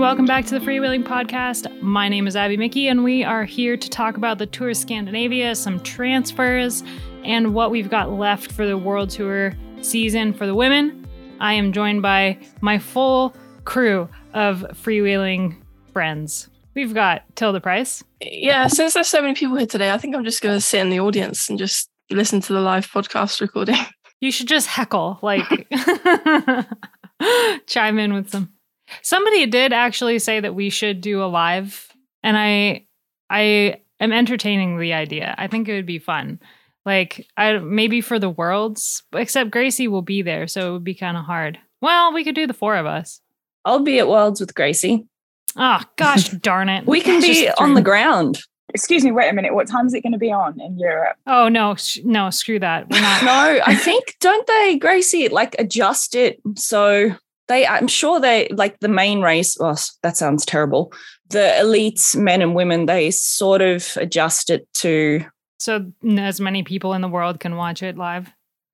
and welcome back to the Freewheeling Podcast. My name is Abby Mickey, and we are here to talk about the Tour of Scandinavia, some transfers, and what we've got left for the World Tour season for the women. I am joined by my full crew of freewheeling friends. We've got Tilda Price. Yeah, since there's so many people here today, I think I'm just going to sit in the audience and just listen to the live podcast recording. You should just heckle, like chime in with some. Somebody did actually say that we should do a live, and I, I am entertaining the idea. I think it would be fun. Like, I maybe for the worlds, except Gracie will be there, so it would be kind of hard. Well, we could do the four of us. I'll be at Worlds with Gracie. Oh gosh, darn it! We can be on the ground. Excuse me, wait a minute. What time is it going to be on in Europe? Oh no, sh- no, screw that. We're not. No, I think don't they, Gracie, like adjust it so they I'm sure they like the main race. well that sounds terrible. The elites, men and women, they sort of adjust it to so as many people in the world can watch it live.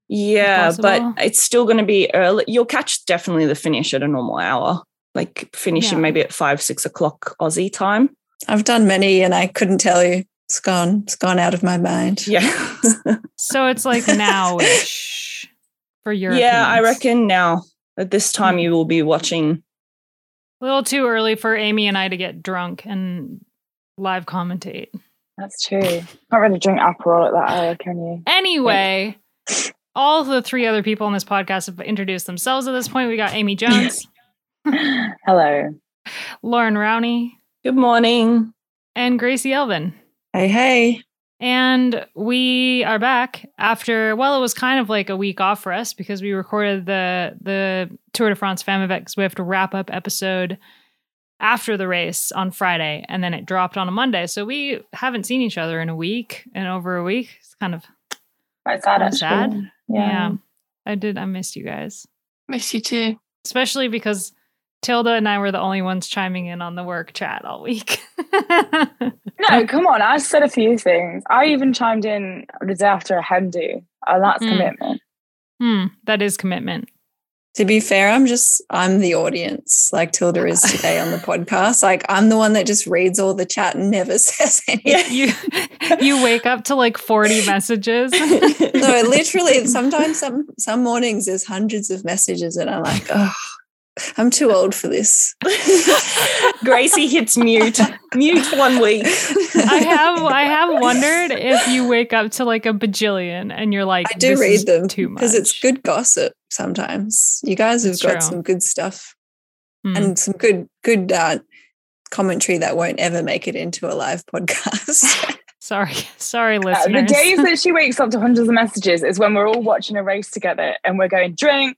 yeah, but it's still going to be early. You'll catch definitely the finish at a normal hour, like finishing Yeah. maybe at five, six o'clock Aussie time. I've done many and I couldn't tell you. It's gone. It's gone out of my mind. Yeah. So it's like now-ish for Europe. yeah, I reckon now at this Hmm. time you will be watching. A little too early for Amy and I to get drunk and live commentate. That's true. Can't really drink Aperol at that hour, can you? Anyway, all the three other people on this podcast have introduced themselves at this point. We got Amy Jones, Hello. Loren Rowney, Good morning. and Gracie Elvin. Hey, hey. And we are back after well, it was kind of like a week off for us because we recorded the the Tour de France Femme to wrap up episode after the race on Friday, and then it dropped on a Monday. So we haven't seen each other in a week and over a week. It's kind of Quite sad, Kinda sad. Yeah. yeah. I did. I missed you guys, Miss you too. especially because Tilda and I were the only ones chiming in on the work chat all week. No, come on. I said a few things. I even chimed in the day after a hen do. And that's Mm. commitment. hmm, that is commitment. To be fair, I'm just, I'm the audience, like Tilda is today on the podcast. Like, I'm the one that just reads all the chat and never says anything. you you wake up to like 40 messages. No, literally, sometimes some some mornings there's hundreds of messages, and I'm like, oh, I'm too old for this. Gracie hits mute. Mute one week. I have I have wondered if you wake up to like a bajillion and you're like I do "This is read them too much because it's good gossip. Sometimes you guys have It's got true. some good stuff Hmm. and some good good uh, commentary that won't ever make it into a live podcast. sorry sorry Uh, listeners. the days that she wakes up to hundreds of messages is when we're all watching a race together and we're going drink,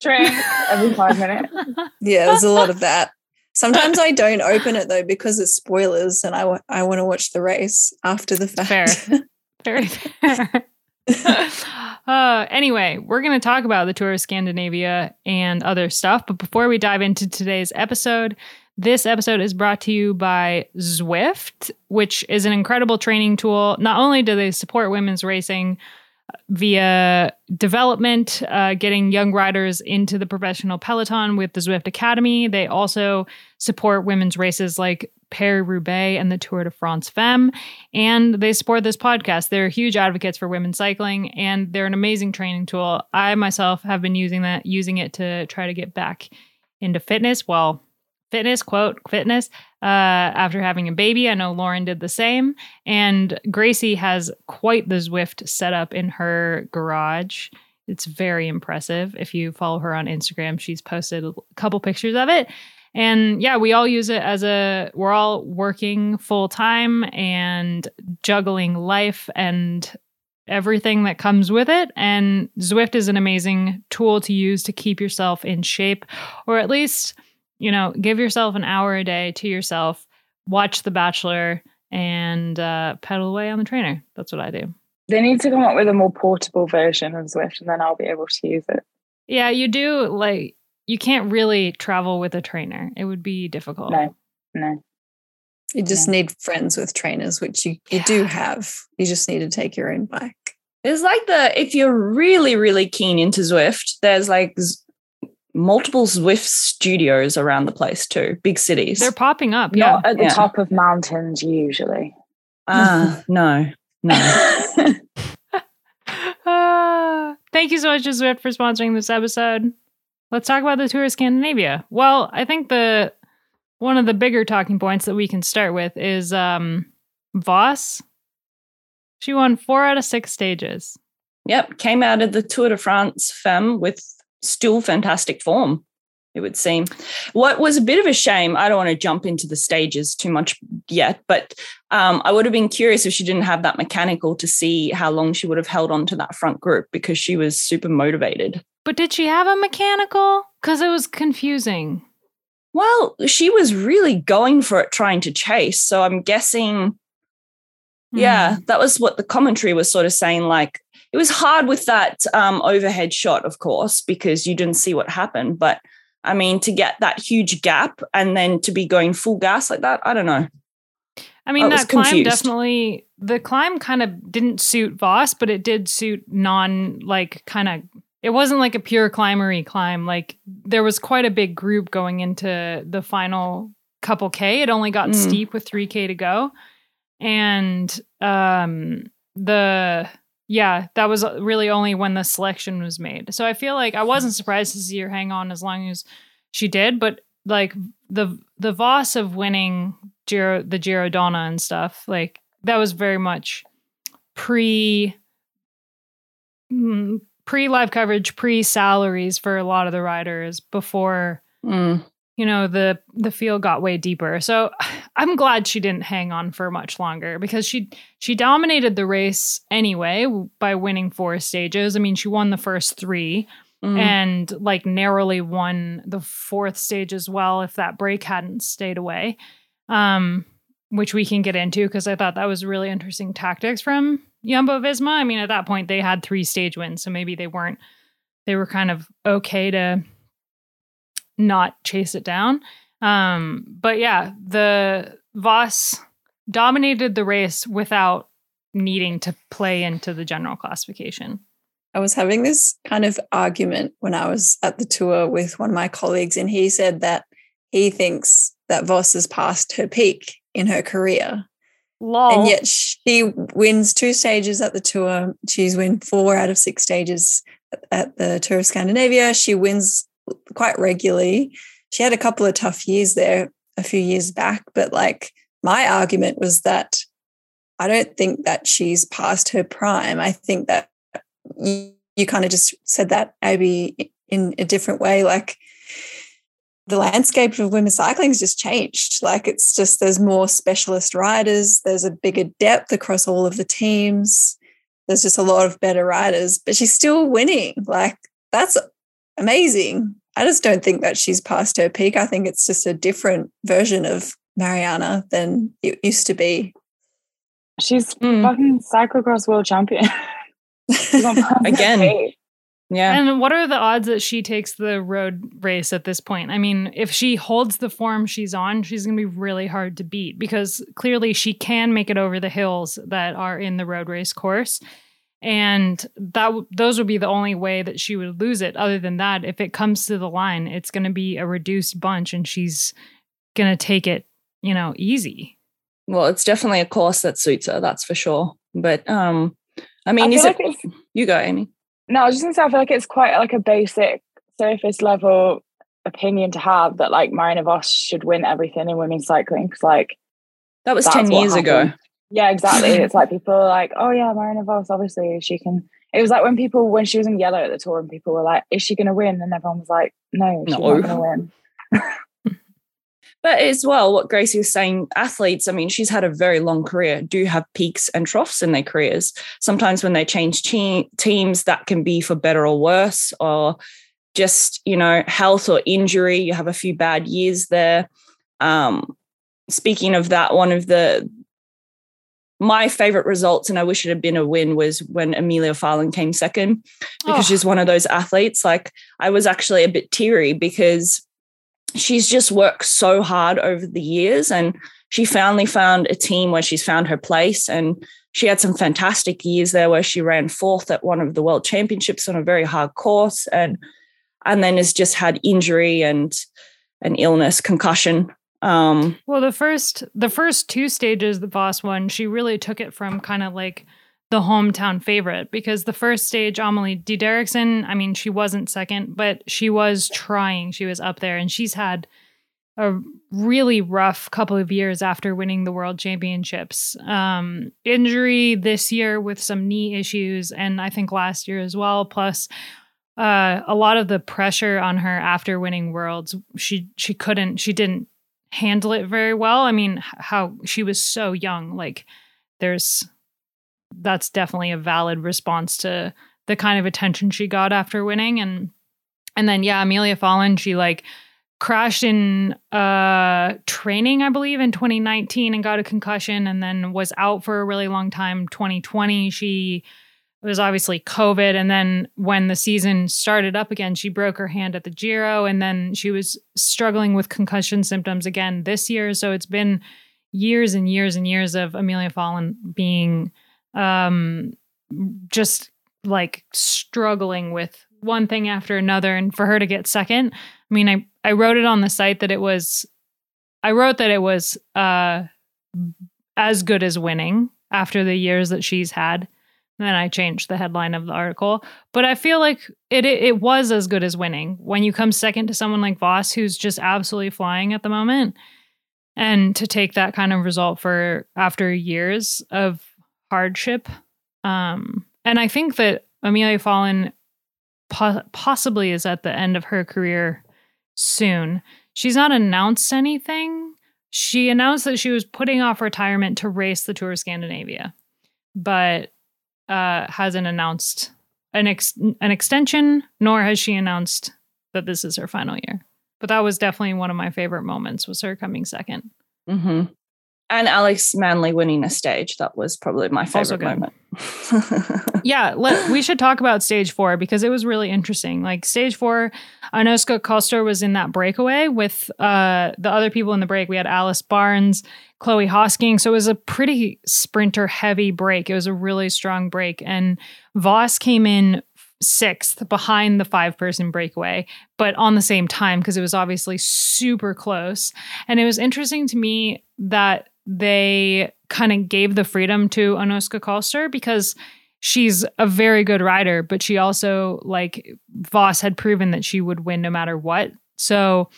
drink every five minutes. yeah, there's a lot of that. Sometimes I don't open it though because it's spoilers, and I I want to watch the race after the fact. Fair. Very fair. uh, anyway, we're going to talk about the tour of Scandinavia and other stuff. But before we dive into today's episode, this episode is brought to you by Zwift, which is an incredible training tool. Not only do they support women's racing via development, uh, getting young riders into the professional peloton with the Zwift Academy, they also support women's races like Paris Roubaix and the Tour de France Femme and they support this podcast. They're huge advocates for women's cycling and they're an amazing training tool. I myself have been using that, using it to try to get back into fitness. Well, fitness, quote, fitness, uh, after having a baby. I know Lauren did the same. And Gracie has quite the Zwift setup in her garage. It's very impressive. If you follow her on Instagram, she's posted a couple pictures of it. And yeah, we all use it as a, we're all working full time and juggling life and everything that comes with it. And Zwift is an amazing tool to use to keep yourself in shape, or at least, you know, give yourself an hour a day to yourself, watch The Bachelor, and uh, pedal away on the trainer. That's what I do. They need to come up with a more portable version of Zwift and then I'll be able to use it. Yeah, you do like, you can't really travel with a trainer. It would be difficult. No, no. You just need friends with trainers, which you, you do have. You just need to take your own bike. It's like the if you're really really keen into Zwift, there's like Z- multiple Zwift studios around the place too, big cities. They're popping up. Yeah. Not at the Yeah. top of mountains usually. Ah, no, no. Ah, thank you so much, Zwift, for sponsoring this episode. Let's talk about the tour of Scandinavia. Well, I think the one of the bigger talking points that we can start with is um Vos. She won four out of six stages. Yep, came out of the Tour de France Femme with still fantastic form, it would seem. What was a bit of a shame, I don't want to jump into the stages too much yet, but um, I would have been curious if she didn't have that mechanical to see how long she would have held on to that front group because she was super motivated. But did she have a mechanical? Because it was confusing. Well, she was really going for it, trying to chase. So I'm guessing Yeah, Hmm. that was what the commentary was sort of saying. Like it was hard with that um, overhead shot, of course, because you didn't see what happened. But I mean, to get that huge gap and then to be going full gas like that, I don't know. I mean, I that climb confused. definitely, the climb kind of didn't suit Vos, but it did suit non, like, kind of, it wasn't like a pure climbery climb. Like, there was quite a big group going into the final couple K. It only got Mm. steep with 3K to go. And um, the, yeah, that was really only when the selection was made. So I feel like I wasn't surprised to see her hang on as long as she did, but like the the Vos of winning Giro the Girodonna and stuff, like that was very much pre pre live coverage, pre salaries for a lot of the riders before Mm. You know the the field got way deeper. So I'm glad she didn't hang on for much longer because she she dominated the race anyway by winning four stages. I mean, she won the first 3 Mm. and like narrowly won the fourth stage as well if that break hadn't stayed away. Um which we can get into because I thought that was really interesting tactics from Jumbo Visma. I mean, at that point they had three stage wins, so maybe they weren't they were kind of okay to not chase it down. Um, but yeah, the Vos dominated the race without needing to play into the general classification. I was having this kind of argument when I was at the tour with one of my colleagues, and he said that he thinks that Vos has passed her peak in her career. Lol. And yet she wins two stages at the tour. She's won four out of six stages at the Tour of Scandinavia. She wins quite regularly. She had a couple of tough years there a few years back, but like my argument was that I don't think that she's past her prime. I think that you, you kind of just said that, Abby, in a different way. Like the landscape of women's cycling has just changed. Like it's just there's more specialist riders, there's a bigger depth across all of the teams. There's just a lot of better riders, but she's still winning. Like that's amazing. I just don't think that she's past her peak. I think it's just a different version of Mariana than it used to be. She's Mm. fucking cyclocross world champion. She's on perfect Again. Yeah. And what are the odds that she takes the road race at this point? I mean, if she holds the form she's on, she's going to be really hard to beat because clearly she can make it over the hills that are in the road race course. And that those would be the only way that she would lose it. Other than that, if it comes to the line, it's going to be a reduced bunch and she's going to take it, you know, easy. Well, it's definitely a course that suits her, that's for sure. But um, I mean, I is feel it you go, Amy? no, I was just gonna say I feel like it's quite like a basic surface level opinion to have that like Marina Vos should win everything in women's cycling because like That was 10 what years ago. Yeah exactly it's like people are like oh yeah Marina Vos obviously she can it was like when people when she was in yellow at the tour and people were like is she gonna win and everyone was like no she's No. not gonna win But as well, what Gracie was saying, athletes, I mean, she's had a very long career, do have peaks and troughs in their careers. Sometimes when they change te- teams, that can be for better or worse, or just, you know, health or injury. You have a few bad years there. Um, speaking of that, one of the my favorite results, and I wish it had been a win, was when Emilia Fahlin came second because Oh. she's one of those athletes. Like I was actually a bit teary because she's just worked so hard over the years and she finally found a team where she's found her place and she had some fantastic years there where she ran fourth at one of the world championships on a very hard course and and then has just had injury and an illness, concussion. Um, well, the first the first two stages the Vos won, she really took it from kind of like the hometown favorite because the first stage, Amalie Dideriksen, I mean, she wasn't second, but she was trying. She was up there, and she's had a really rough couple of years after winning the world championships. Um, injury this year with some knee issues, and I think last year as well. Plus, uh, a lot of the pressure on her after winning worlds, she she couldn't, she didn't handle it very well. I mean, how she was so young. Like, there's that's definitely a valid response to the kind of attention she got after winning, and and then yeah, Emilia Fahlin, she like crashed in uh training i believe in 2019 and got a concussion and then was out for a really long time 2020 she was obviously covid and then when the season started up again she broke her hand at the giro and then she was struggling with concussion symptoms again this year so it's been years and years and years of Emilia Fahlin being um just like struggling with one thing after another and for her to get second i mean i I wrote it on the site that it was I wrote that it was uh as good as winning after the years that she's had. Then I changed the headline of the article. But I feel like it, it, it was as good as winning when you come second to someone like Vos, who's just absolutely flying at the moment. And to take that kind of result for after years of hardship. Um, and I think that Emilia Fahlin po- possibly is at the end of her career soon. She's not announced anything. She announced that she was putting off retirement to race the Tour of Scandinavia, but uh, hasn't announced an ex- an extension, nor has she announced that this is her final year. But that was definitely one of my favorite moments was her coming 2nd mm-hmm and Alex Manly winning a stage. That was probably my favorite moment. yeah, let, we should talk about stage four because it was really interesting. Like stage four, Anouska Koster was in that breakaway with uh, the other people in the break. We had Alice Barnes, Chloe Hosking. So it was a pretty sprinter heavy break. It was a really strong break. And Vos came in sixth behind the five person breakaway, but on the same time because it was obviously super close. And it was interesting to me that they kind of gave the freedom to Anouska Koster because she's a very good rider, but she also like Vos had proven that she would win no matter what. So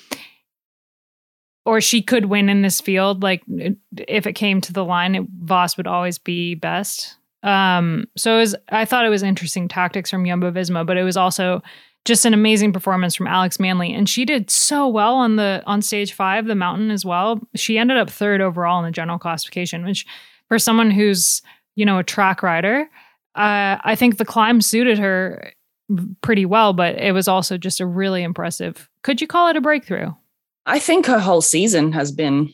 or she could win in this field like if it came to the line it, Vos would always be best. Um so it was I thought it was interesting tactics from Jumbo Visma, but it was also just an amazing performance from Alex Manly, And she did so well on the on stage five, the mountain as well. She ended up third overall in the general classification, which for someone who's, you know, a track rider, uh, I think the climb suited her pretty well, but it was also just a really impressive. Could you call it a breakthrough? I think her whole season has been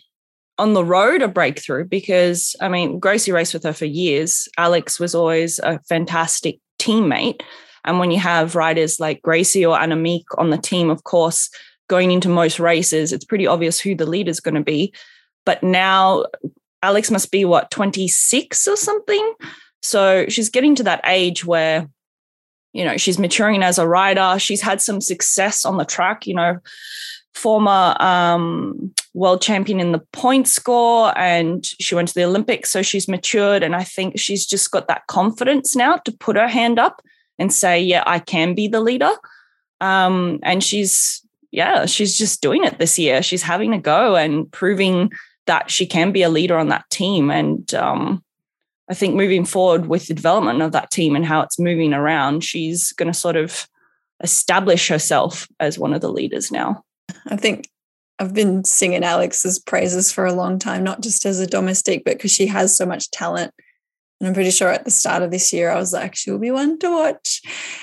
on the road a breakthrough because I mean, Gracie raced with her for years. Alex was always a fantastic teammate. And when you have riders like Gracie or Annemiek on the team, of course, going into most races, it's pretty obvious who the leader is going to be. But now Alex must be what, 26 or something? So she's getting to that age where, you know, she's maturing as a rider. She's had some success on the track, you know, former um, world champion in the point score and she went to the Olympics. So she's matured. And I think she's just got that confidence now to put her hand up and say, yeah, I can be the leader. Um, and she's, yeah, she's just doing it this year. She's having a go and proving that she can be a leader on that team. And um, I think moving forward with the development of that team and how it's moving around, she's going to sort of establish herself as one of the leaders now. I think I've been singing Alex's praises for a long time, not just as a domestic, but because she has so much talent and I'm pretty sure at the start of this year, I was like, she'll be one to watch.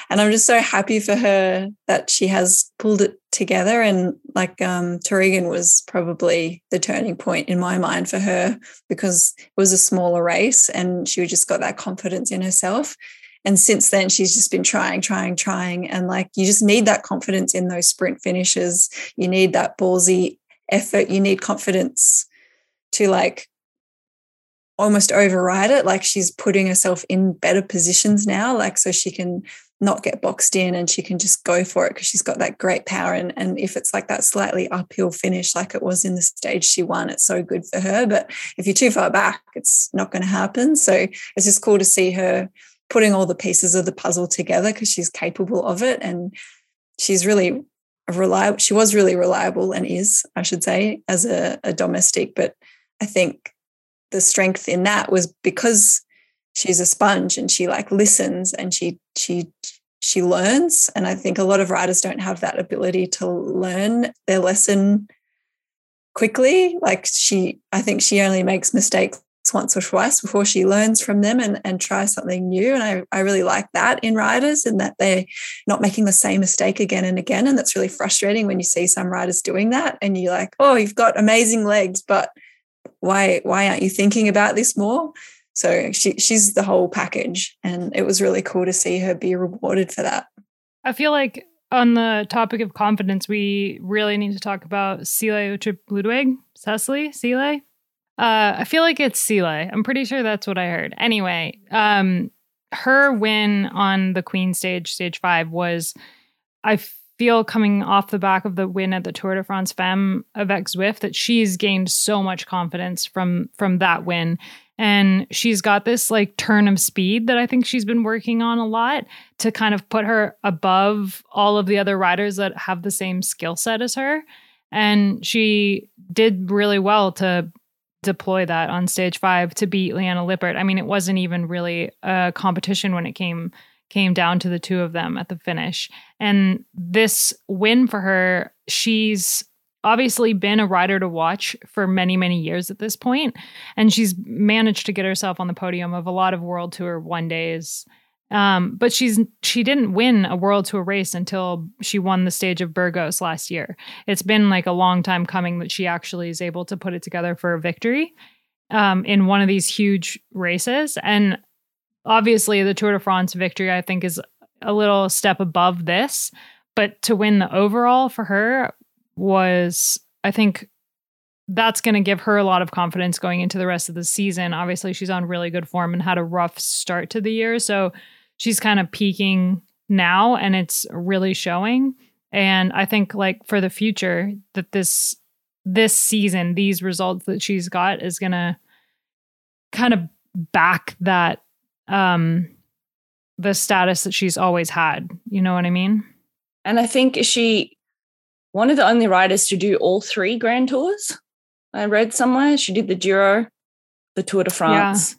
And I'm just so happy for her that she has pulled it together. And like um, was probably the turning point in my mind for her because it was a smaller race and she just got that confidence in herself. And since then, she's just been trying, trying, trying. And like, you just need that confidence in those sprint finishes. You need that ballsy effort. You need confidence to like almost override it like she's putting herself in better positions now like so she can not get boxed in and she can just go for it because she's got that great power. And, and if it's like that slightly uphill finish, like it was in the stage she won, it's so good for her. But if you're too far back, it's not going to happen. So it's just cool to see her putting all the pieces of the puzzle together because she's capable of it. And she's really reliable. She was really reliable and is, I should say, as a, a domestic. But I think the strength in that was because she's a sponge and she like listens and she she she learns. And i think a lot of writers don't have that ability to learn their lesson quickly. Like she i think she only makes mistakes once or twice before she learns from them and, and tries something new. And I, I really like that in writers and that they're not making the same mistake again and again. And that's really frustrating when you see some writers doing that and you're like oh you've got amazing legs but why why aren't you thinking about this more so she she's the whole package, and it was really cool to see her be rewarded for that. I feel like on the topic of confidence, we really need to talk about Sile Uttrup Ludwig, Cecily, Sile. Uh, I feel like it's Sile. I'm pretty sure that's what I heard. Anyway, um, her win on the Queen stage, stage five, was I feel coming off the back of the win at the Tour de France Femme avec Zwift that she's gained so much confidence from from that win and she's got this like turn of speed that I think she's been working on a lot to kind of put her above all of the other riders that have the same skill set as her. And she did really well to deploy that on stage five to beat Liane Lippert. I mean, it wasn't even really a competition when it came came down to the two of them at the finish. And this win for her, she's obviously been a rider to watch for many, many years at this point, and she's managed to get herself on the podium of a lot of World Tour one days. Um, but she's she didn't win a World Tour race until she won the stage of Burgos last year. It's been like a long time coming that she actually is able to put it together for a victory um, in one of these huge races. And obviously, the Tour de France victory, I think, is a little step above this. But to win the overall for her was, I think that's going to give her a lot of confidence going into the rest of the season. Obviously, she's on really good form and had a rough start to the year. So she's kind of peaking now and it's really showing. And I think like for the future that this this season, these results that she's got is gonna kind of back that um the status that she's always had. You know what I mean? And I think she one of the only riders to do all three Grand Tours. I read somewhere she did the Giro, the Tour de France,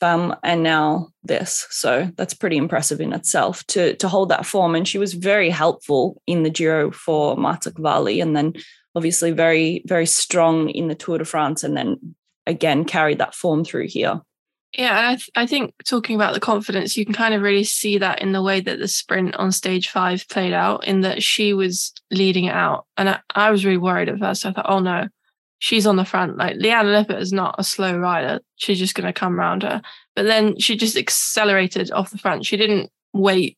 yeah. and now this. So that's pretty impressive in itself to to hold that form. And she was very helpful in the Giro for Marta Cavalli, and then obviously very very strong in the Tour de France, and then again carried that form through here. Yeah, I, th- I think talking about the confidence, you can kind of really see that in the way that the sprint on stage five played out, in that she was leading it out. And I, I was really worried at first. I thought, oh no, she's on the front. Like Liane Lippert is not a slow rider. She's just going to come around her. But then she just accelerated off the front. She didn't wait.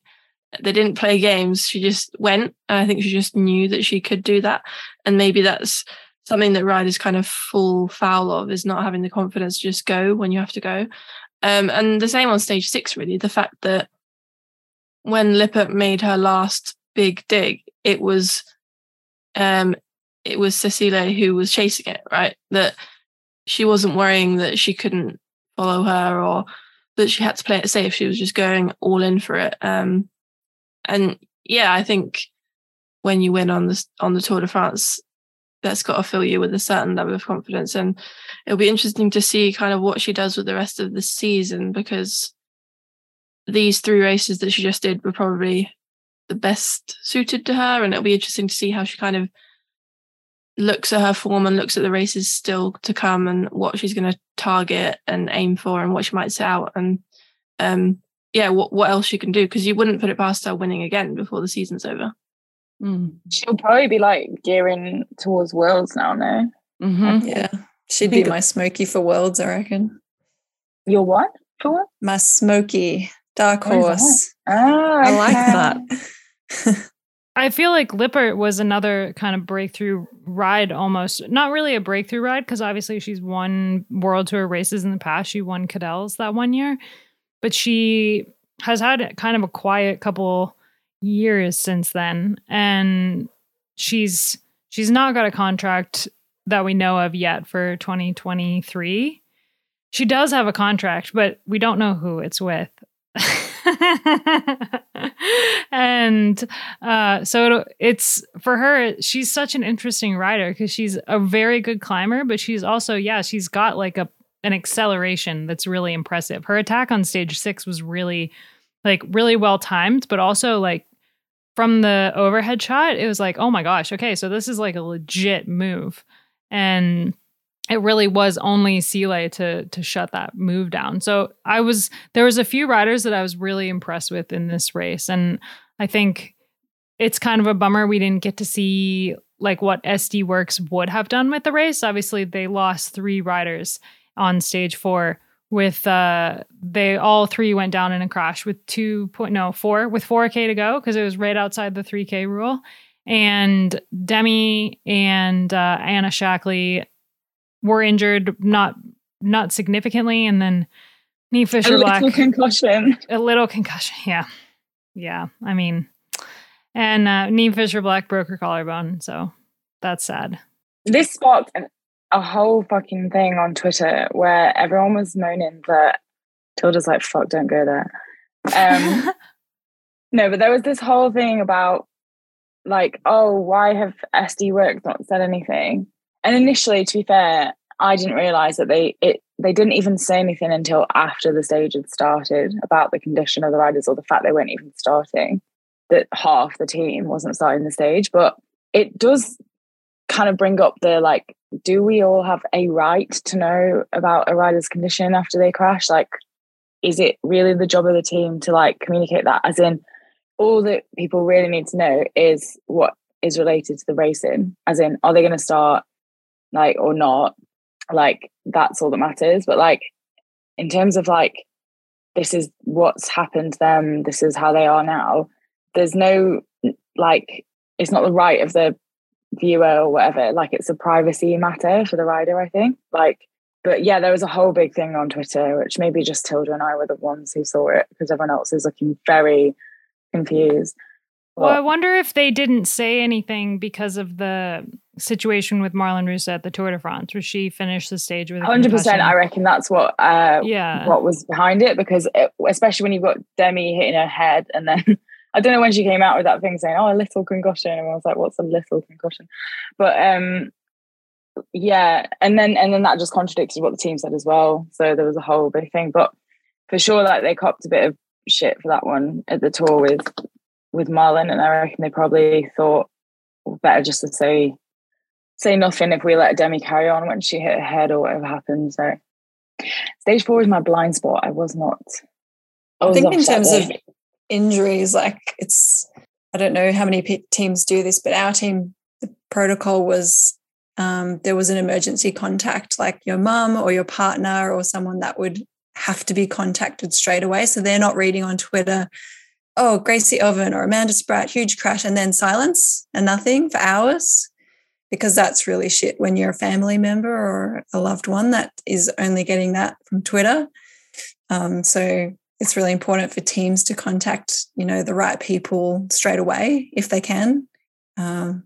They didn't play games. She just went. And I think she just knew that she could do that. And maybe that's something that riders kind of fall foul of is not having the confidence to just go when you have to go. Um, and the same on stage six, really. The fact that when Lippert made her last big dig, it was um, it was Cecilia who was chasing it, right? That she wasn't worrying that she couldn't follow her or that she had to play it safe. She was just going all in for it. Um, and yeah, I think when you win on the on the Tour de France, that's got to fill you with a certain level of confidence. And it'll be interesting to see kind of what she does with the rest of the season because these three races that she just did were probably the best suited to her. And it'll be interesting to see how she kind of looks at her form and looks at the races still to come and what she's going to target and aim for and what she might set out. And um, yeah, what, what else she can do because you wouldn't put it past her winning again before the season's over. Mm. She'll probably be like gearing towards worlds now, no? Mm-hmm. Yeah. She'd be my smoky for worlds, I reckon. Your what? For what? My smoky dark horse. Ah, I like that. I feel like Lippert was another kind of breakthrough ride almost. Not really a breakthrough ride because obviously she's won World Tour races in the past. She won Cadel's that one year. But she has had kind of a quiet couple years since then and she's she's not got a contract that we know of yet for 2023 she does have a contract but we don't know who it's with. And uh, so it's for her she's such an interesting rider because she's a very good climber but she's also yeah she's got like a an acceleration that's really impressive. Her attack on stage six was really like really well timed but also like from the overhead shot it was like oh my gosh okay so this is like a legit move and it really was only Sile to to shut that move down. So I was there was a few riders that I was really impressed with in this race, and I think it's kind of a bummer we didn't get to see like what SD Worx would have done with the race. Obviously, they lost three riders on stage four. With uh, they all three went down in a crash with two point no four with four k to go because it was right outside the three k rule, and Demi and uh, Anna Shackley were injured, not not significantly, and then Niamh Fisher a Black little concussion. a little concussion. Yeah, yeah. I mean, and uh, Fisher Black broke her collarbone, so that's sad. This sparked an, a whole fucking thing on Twitter where everyone was moaning that Tilda's like, fuck, don't go there. Um, no, but there was this whole thing about like, oh, why have SD Worx not said anything? And initially, to be fair, I didn't realize that they it they didn't even say anything until after the stage had started about the condition of the riders or the fact they weren't even starting. That half the team wasn't starting the stage, but it does kind of bring up the like, do we all have a right to know about a rider's condition after they crash? Like, is it really the job of the team to like communicate that? As in, all that people really need to know is what is related to the racing. As in, are they going to start like or not? Like, that's all that matters. But like, in terms of like, this is what's happened to them, this is how they are now. There's no like, it's not the right of the viewer or whatever. Like, it's a privacy matter for the rider, I think. Like, but yeah, there was a whole big thing on Twitter, which maybe just Tilda and I were the ones who saw it because everyone else is looking very confused. Well, I wonder if they didn't say anything because of the situation with Marlen Reusser at the Tour de France, where she finished the stage with a hundred percent, concussion. I reckon that's what uh, Yeah. what was behind it because it, especially when you've got Demi hitting her head and then I don't know when she came out with that thing saying oh a little concussion and I was like what's a little concussion but um yeah and then and then that just contradicted what the team said as well so there was a whole big thing but for sure like they copped a bit of shit for that one at the tour with with Marlen and I reckon they probably thought better just to say say nothing if we let Demi carry on when she hit her head or whatever happened so stage four is my blind spot. I was not. I was think in terms of injuries, like it's, I don't know how many teams do this, but our team, the protocol was um, there was an emergency contact, like your mum or your partner or someone that would have to be contacted straight away. So they're not reading on Twitter, oh, Gracie Elvin or Amanda Spratt, huge crash, and then silence and nothing for hours. Because that's really shit when you're a family member or a loved one that is only getting that from Twitter. Um, so it's really important for teams to contact you know the right people straight away if they can. Um,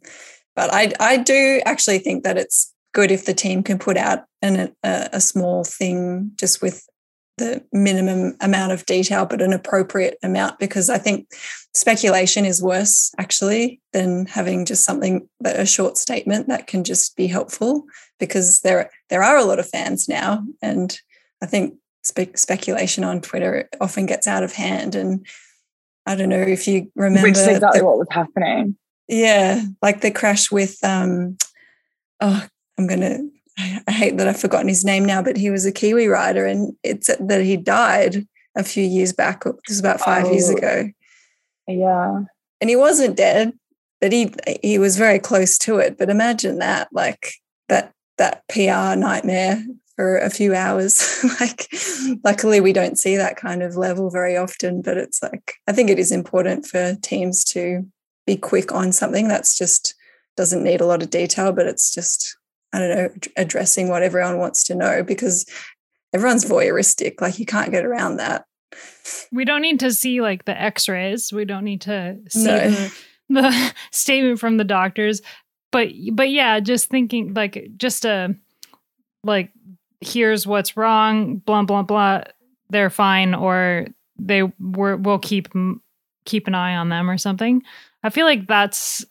but I, I do actually think that it's good if the team can put out an, a, a small thing just with the minimum amount of detail but an appropriate amount because i think speculation is worse actually than having just something a short statement that can just be helpful because there there are a lot of fans now and i think spe- speculation on Twitter often gets out of hand. And I don't know if you remember. which is exactly the- what was happening. yeah, like the crash with, um, oh, I'm going to, I hate that I've forgotten his name now, but he was a Kiwi rider and it's that he died a few years back. It was about five years Oh. ago. Yeah, And he wasn't dead, but he he was very close to it. But imagine that, like that that PR nightmare for a few hours. like, luckily, we don't see that kind of level very often. But it's like I think it is important for teams to be quick on something that's just doesn't need a lot of detail, but it's just I don't know addressing what everyone wants to know because everyone's voyeuristic. Like you can't get around that. We don't need to see like the x-rays. We don't need to see No. the, the statement from the doctors. But but yeah, just thinking like just a like here's what's wrong, blah blah blah. They're fine, or they were we'll keep keep an eye on them or something. I feel like that's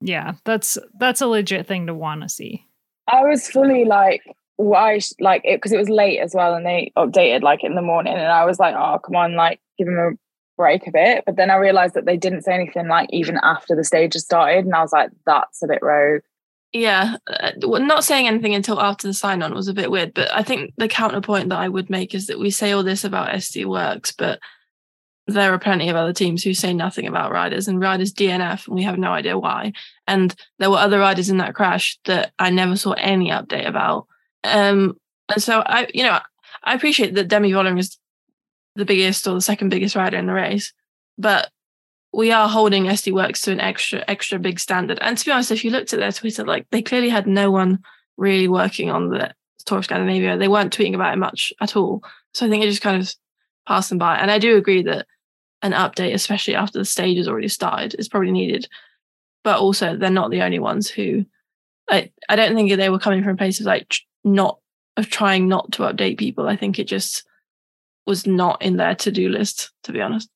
yeah, that's that's a legit thing to want to see. I was fully like, why? Like it because it was late as well, and they updated like in the morning, and I was like, oh come on, like give them a break a bit. But then I realized that they didn't say anything like even after the stage had started, and I was like, that's a bit rogue. Yeah, uh, not saying anything until after the sign on was a bit weird. But I think the counterpoint that I would make is that we say all this about SD Worx, but there are plenty of other teams who say nothing about riders, and riders DNF, and we have no idea why. And there were other riders in that crash that I never saw any update about. Um, and so I, you know, I appreciate that Demi Vollering is the biggest or the second biggest rider in the race, but we are holding SD Worx to an extra extra big standard. And to be honest, if you looked at their Twitter, like they clearly had no one really working on the Tour of Scandinavia. They weren't tweeting about it much at all. So I think it just kind of passed them by. And I do agree that an update, especially after the stage has already started, is probably needed. But also, they're not the only ones who. I I don't think they were coming from a place of like not of trying not to update people. I think it just was not in their to do list, to be honest.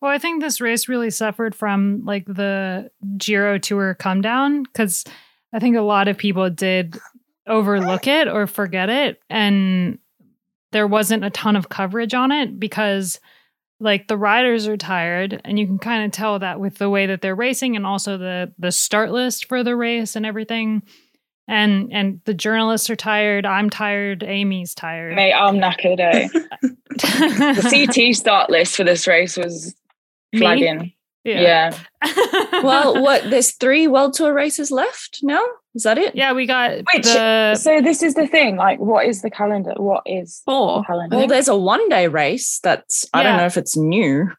Well, I think this race really suffered from like the Giro Tour come down because I think a lot of people did overlook it or forget it. And there wasn't a ton of coverage on it because like the riders are tired and you can kind of tell that with the way that they're racing and also the the start list for the race and everything and and the journalists are tired i'm tired amy's tired Mate, I'm knackered. Eh? the CT start list for this race was Me? flagging. Yeah. well, what? There's three World Tour races left now. Is that it? yeah we got Which the so this is the thing. Like, what is the calendar? What is the Four. calendar? Well, there's a one day race that's I don't know if it's new.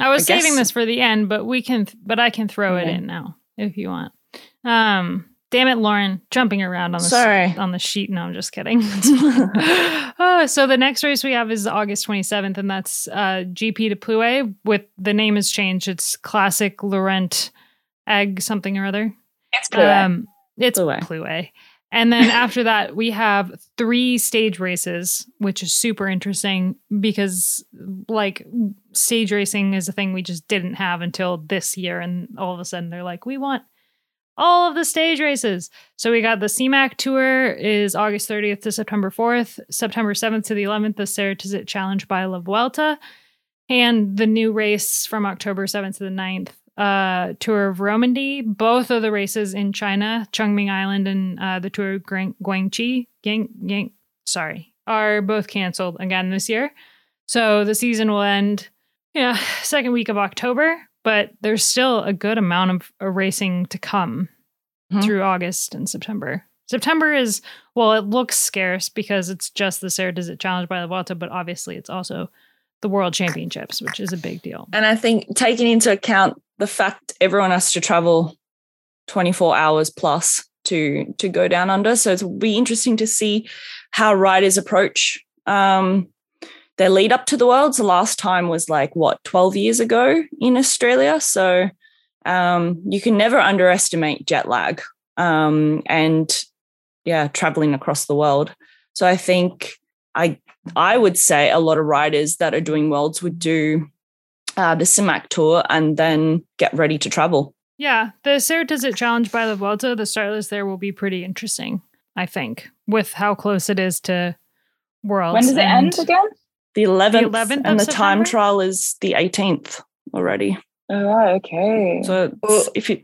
I was I saving guess- this for the end, but we can, but I can throw it in now if you want. Um, damn it, Loren, jumping around on the Sorry. on the sheet. No, I'm just kidding. oh, so the next race we have is August 27th, and that's uh, GP de Plouay. With the name has changed. It's Classic Lorient Egg something or other. it's clear. Um, it's Plouay. Plouay. And then after that, we have three stage races, which is super interesting because, like, stage racing is a thing we just didn't have until this year. And all of a sudden, they're like, we want all of the stage races. So we got the Simac Tour is August 30th to September 4th, September 7th to the 11th, the Ceratizit Challenge by La Vuelta, and the new race from October 7th to the 9th, uh, Tour of Romandy. Both of the races in China, Chongming Island and uh, the Tour of Guangxi, Yang, Yang, sorry, are both canceled again this year. So the season will end, yeah, second week of October, but there's still a good amount of uh, racing to come Mhm. through August and September. September is well, it looks scarce because it's just the Ceratizit Challenge by the Vuelta, but obviously it's also the World Championships, which is a big deal. And I think taking into account the fact everyone has to travel 24 hours plus to to go down under, so it'll be interesting to see how riders approach um, their lead up to the worlds. The last time was like what 12 years ago in Australia, so um, you can never underestimate jet lag um, and yeah, traveling across the world. So I think I I would say a lot of riders that are doing worlds would do uh, the Simac tour and then get ready to travel. Yeah, the Ceratizit Challenge by the Vuelta, the start list there will be pretty interesting, I think, with how close it is to Worlds. when does it end again? The 11th, 11th and of the time trial is the 18th already. Oh, right, okay. So Well, if you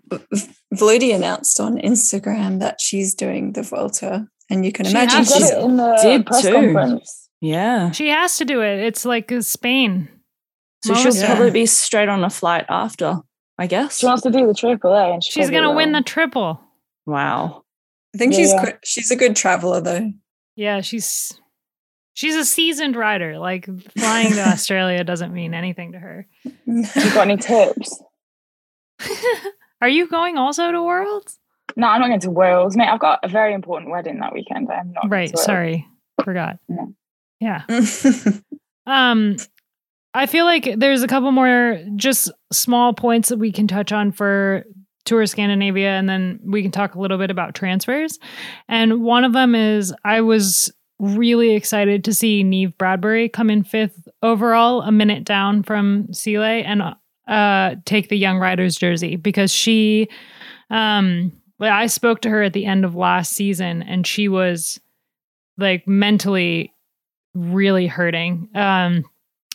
Vludi announced on Instagram that she's doing the Vuelta, and you can She imagine I has she's it in the did press too. conference. yeah, She has to do it. It's like Spain. so Most- she'll yeah. probably be straight on a flight after, I guess. She wants to do the triple A, and she She's gonna win the triple. Wow. I think Yeah, she's yeah. she's a good traveler though. Yeah, she's she's a seasoned rider. Like flying to Australia doesn't mean anything to her. You got any tips? Are you going also to Worlds? No, I'm not going to Worlds, mate. I've got a very important wedding that weekend. I'm not. going Right. to Sorry, forgot. No. Yeah. Um. I feel like there's a couple more just small points that we can touch on for Tour Scandinavia, and then we can talk a little bit about transfers. And one of them is I was really excited to see Neve Bradbury come in fifth overall, a minute down from Sile, and uh, take the Young Riders jersey because she, um, I spoke to her at the end of last season, and she was like mentally really hurting. Um,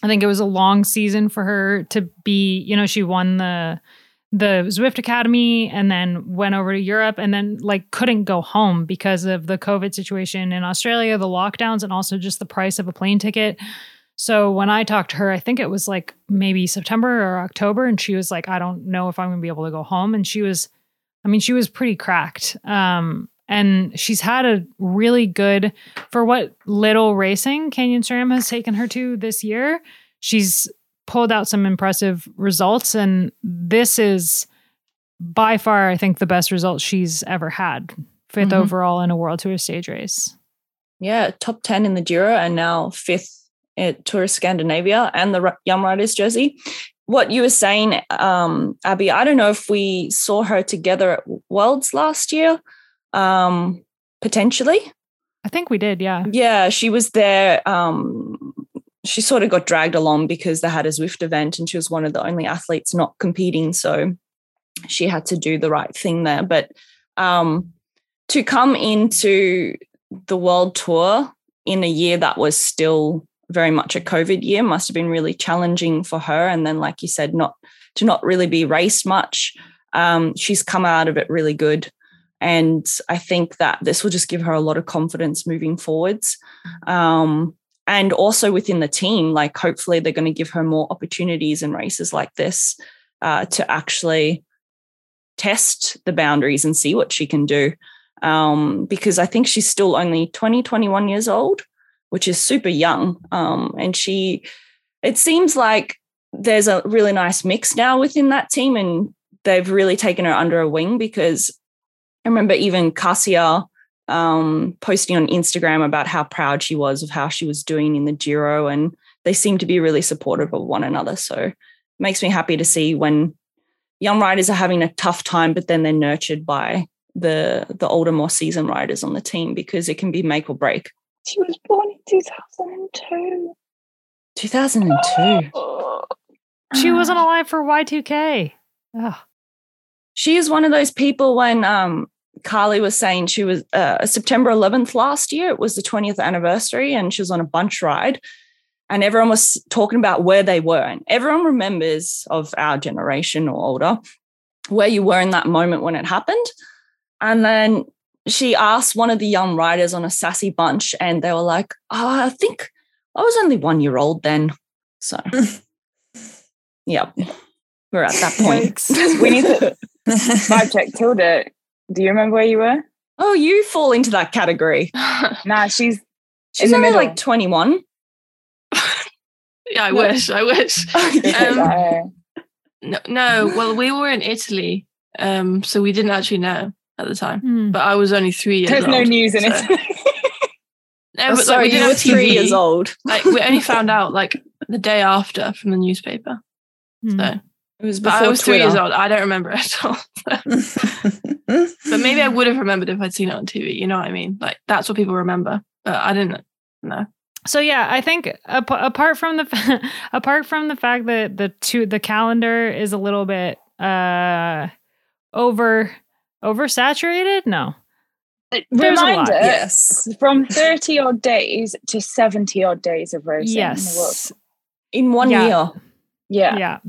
I think it was a long season for her to be, you know, she won the the Zwift Academy and then went over to Europe and then like couldn't go home because of the COVID situation in Australia, the lockdowns, and also just the price of a plane ticket. So when I talked to her, I think it was like maybe September or October, and she was like, I don't know if I'm gonna be able to go home. And she was, I mean, she was pretty cracked. Um, and she's had a really good for what little racing Canyon SRAM has taken her to this year. She's pulled out some impressive results, and this is by far, I think, the best result she's ever had. 5th Mhm. overall in a World Tour stage race. Yeah, top 10 in the Giro and now fifth at Tour Scandinavia and the Young Riders jersey. What you were saying, um, Abby, I don't know if we saw her together at Worlds last year, um, potentially. I think we did, yeah. Yeah, she was there. Um, she sort of got dragged along because they had a Zwift event and she was one of the only athletes not competing. So she had to do the right thing there. But um, to come into the world tour in a year that was still very much a COVID year must have been really challenging for her. And then, like you said, not to not really be raced much. Um, she's come out of it really good. And I think that this will just give her a lot of confidence moving forwards. Um, and also within the team, like hopefully they're going to give her more opportunities in races like this uh, to actually test the boundaries and see what she can do. Um, because I think she's still only 20, 21 years old, which is super young. Um, and she, it seems like there's a really nice mix now within that team, and they've really taken her under a wing because I remember even Cassia um, posting on Instagram about how proud she was of how she was doing in the Giro, and they seem to be really supportive of one another. So it makes me happy to see when young riders are having a tough time, but then they're nurtured by the the older, more seasoned riders on the team because it can be make or break. She was born in 2002. 2002. She wasn't alive for Y2K. Ugh. She is one of those people when um, Carly was saying she was uh, September 11th last year, it was the 20th anniversary, and she was on a bunch ride. And everyone was talking about where they were. And everyone remembers of our generation or older where you were in that moment when it happened. And then she asked one of the young riders on a sassy bunch, and they were like, oh, I think I was only one year old then. So, yeah, we're at that point. We need to vibe check Tilda. Do you remember where you were? oh, you fall into that category. Nah, she's She's the only middle. like 21. yeah, I No. wish. I wish. Um, No, no, well, we were in Italy, um, so we didn't actually know at the time. Hmm. But I was only three years old. there's old. no news in so- it. No, Oh, but like, sorry, we you didn't were three years old. Like we only found out like the day after from the newspaper. Hmm. So, It was before I was three years old. I don't remember it at all. but maybe I would have remembered if I'd seen it on TV. You know what I mean? Like that's what people remember. But I didn't know. So yeah, I think ap- apart from the fa- apart from the fact that the two the calendar is a little bit uh over oversaturated, no. There's a lot. Reminder yes. from 30 odd days to 70 odd days of racing in the world. Yes. in one Yeah. year. Yeah. Yeah.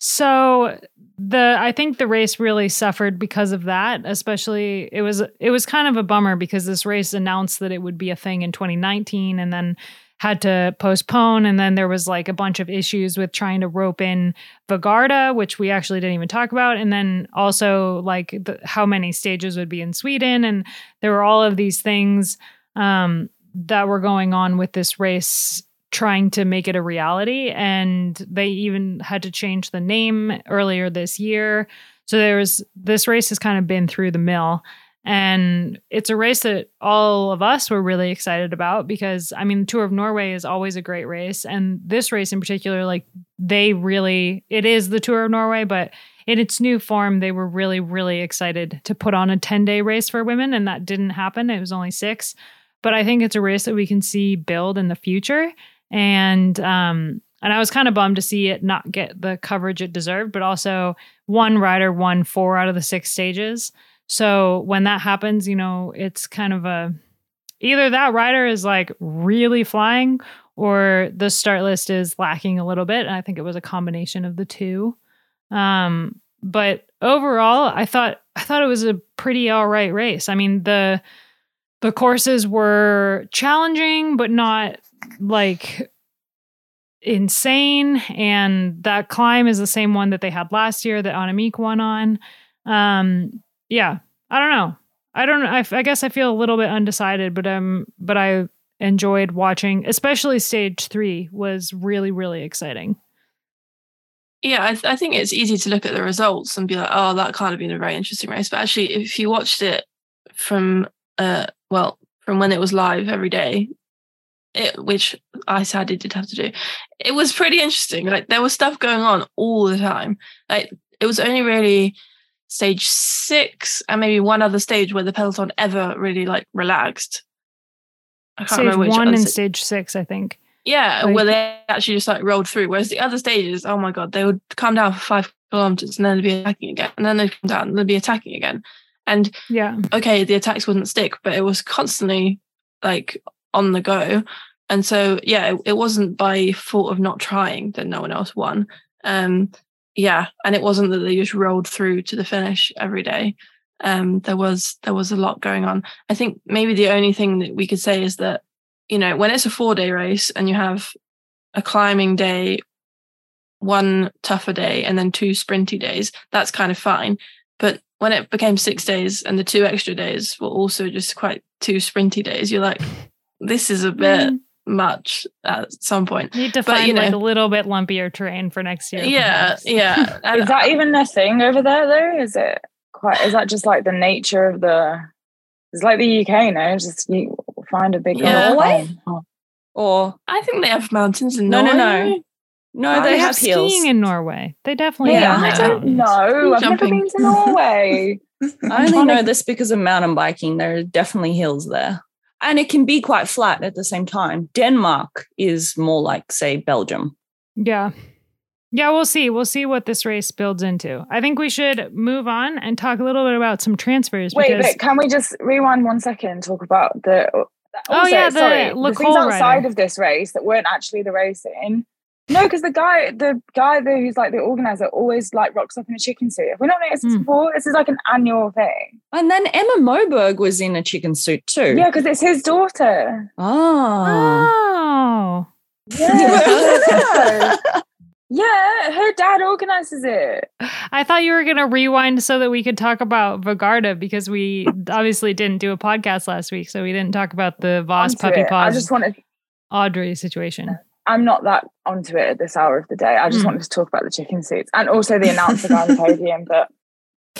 So the I think the race really suffered because of that, especially it was it was kind of a bummer because this race announced that it would be a thing in 2019 and then had to postpone. And then there was like a bunch of issues with trying to rope in Vårgårda, which we actually didn't even talk about. And then also like the, how many stages would be in Sweden. And there were all of these things um, that were going on with this race trying to make it a reality and they even had to change the name earlier this year so there was this race has kind of been through the mill And it's a race that all of us were really excited about because, I mean, the Tour of Norway is always a great race. And this race in particular, like, they really, it is the Tour of Norway, but in its new form, they were really, really excited to put on a 10 day race for women. And that didn't happen. It was only six. But I think it's a race that we can see build in the future. And, um, and I was kind of bummed to see it not get the coverage it deserved, but also one rider won four out of the six stages. So when that happens, you know, it's kind of a either that rider is like really flying or the start list is lacking a little bit. And I think it was a combination of the two. Um, but overall, I thought I thought it was a pretty all right race. I mean, the the courses were challenging, but not like insane. And that climb is the same one that they had last year that Annemiek won on. Um, yeah, I don't know. I don't. I, I guess I feel a little bit undecided, but um, but I enjoyed watching, especially stage three was really really exciting. Yeah, I, th- I think it's easy to look at the results and be like, oh, that can't have been a very interesting race. But actually, if you watched it from uh, well, from when it was live every day, it, which I sadly did have to do, it was pretty interesting. Like there was stuff going on all the time. Like it was only really stage six and maybe one other stage where the peloton ever really like relaxed. I can't stage remember which one and stage six, I think. Yeah, like, where they actually just like rolled through. Whereas the other stages, oh my god, they would come down for five kilometers and then they'd be attacking again, and then they'd come down and they'd be attacking again. And yeah, okay, the attacks wouldn't stick, but it was constantly like on the go. And so yeah, it, it wasn't by fault of not trying that no one else won. Um, yeah, and it wasn't that they just rolled through to the finish every day. Um, there was there was a lot going on. I think maybe the only thing that we could say is that you know when it's a four day race and you have a climbing day, one tougher day, and then two sprinty days, that's kind of fine. But when it became six days and the two extra days were also just quite two sprinty days, you're like, this is a bit. Mm much at some point. Need to but, find you know, like a little bit lumpier terrain for next year. Yeah, yeah. is that even a thing over there though? Is it quite? Is that just like the nature of the? It's like the UK, no? Just you find a big yeah. Norway. Oh. Or I think they have mountains in no, Norway. No, no, no. they, they have, have hills. skiing in Norway. They definitely yeah, have. I don't know. I've never been to Norway. I only know this because of mountain biking. There are definitely hills there and it can be quite flat at the same time. Denmark is more like, say, Belgium. Yeah. Yeah, we'll see. We'll see what this race builds into. I think we should move on and talk a little bit about some transfers. Wait, because... but can we just rewind one second and talk about the. Oh, also, oh, yeah, the, sorry, the things outside rider. of this race that weren't actually the racing. No, because the guy, the guy there who's like the organizer, always like rocks up in a chicken suit. Have we not noticed this mm. before? This is like an annual thing. And then Emma Moberg was in a chicken suit too. Yeah, because it's his daughter. Oh. Oh. Yeah. yeah, her dad organizes it. I thought you were going to rewind so that we could talk about Vårgårda because we obviously didn't do a podcast last week, so we didn't talk about the Vos puppy paws. I just wanted Audrey situation. I'm not that onto it at this hour of the day. I just mm. wanted to talk about the chicken suits and also the announcer on the podium, but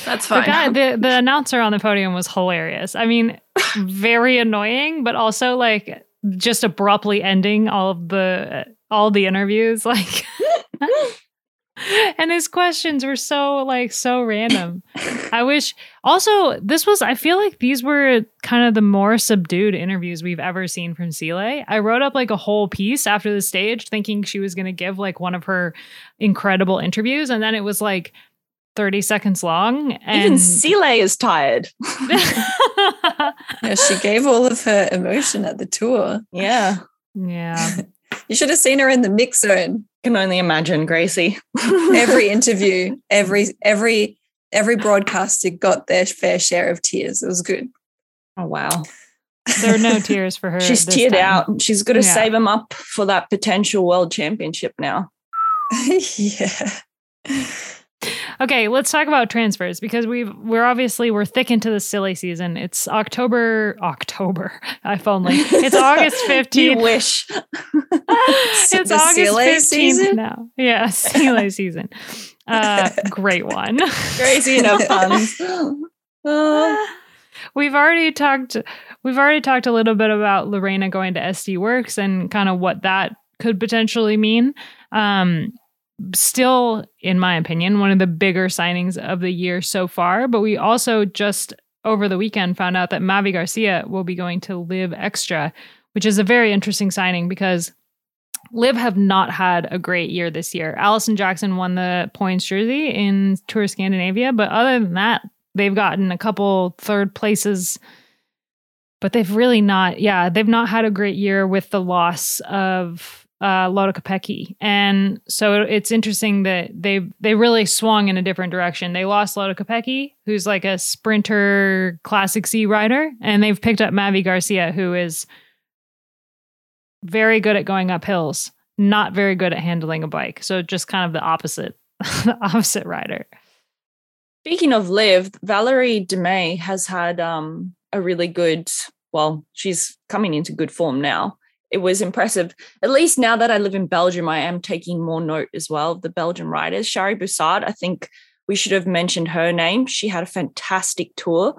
that's fine. The, guy, the, the announcer on the podium was hilarious. I mean, very annoying, but also like just abruptly ending all of the all the interviews. Like and his questions were so like so random. I wish also this was I feel like these were kind of the more subdued interviews we've ever seen from Sile. I wrote up like a whole piece after the stage thinking she was going to give like one of her incredible interviews and then it was like 30 seconds long and even Sile is tired. yeah, she gave all of her emotion at the tour. Yeah. Yeah. You should have seen her in the mix zone. Can only imagine, Gracie. every interview, every every every broadcaster got their fair share of tears. It was good. Oh wow. There are no tears for her. She's teared time. out. She's got to yeah. save them up for that potential world championship now. yeah. Okay, let's talk about transfers because we've we're obviously we're thick into the silly season. It's October, October. If only it's August fifteenth. wish. it's the August fifteenth now. Yeah, silly season. Uh, great one. Crazy enough puns. Uh, we've already talked we've already talked a little bit about Lorena going to SD Worx and kind of what that could potentially mean. Um, still, in my opinion, one of the bigger signings of the year so far. But we also just over the weekend found out that Mavi Garcia will be going to Liv Xstra, which is a very interesting signing because Live have not had a great year this year. Allison Jackson won the points jersey in Tour Scandinavia, but other than that, they've gotten a couple third places. But they've really not, yeah, they've not had a great year with the loss of uh, Lotte Kopecky. And so it's interesting that they they really swung in a different direction. They lost Lotte Kopecky, who's like a sprinter classic C rider, and they've picked up Mavi Garcia, who is very good at going up hills, not very good at handling a bike. So just kind of the opposite, the opposite rider. Speaking of Liv, Valerie Demey has had um, a really good, well, she's coming into good form now. It was impressive. At least now that I live in Belgium, I am taking more note as well of the Belgian riders. Shari Bossuyt, I think we should have mentioned her name. She had a fantastic tour.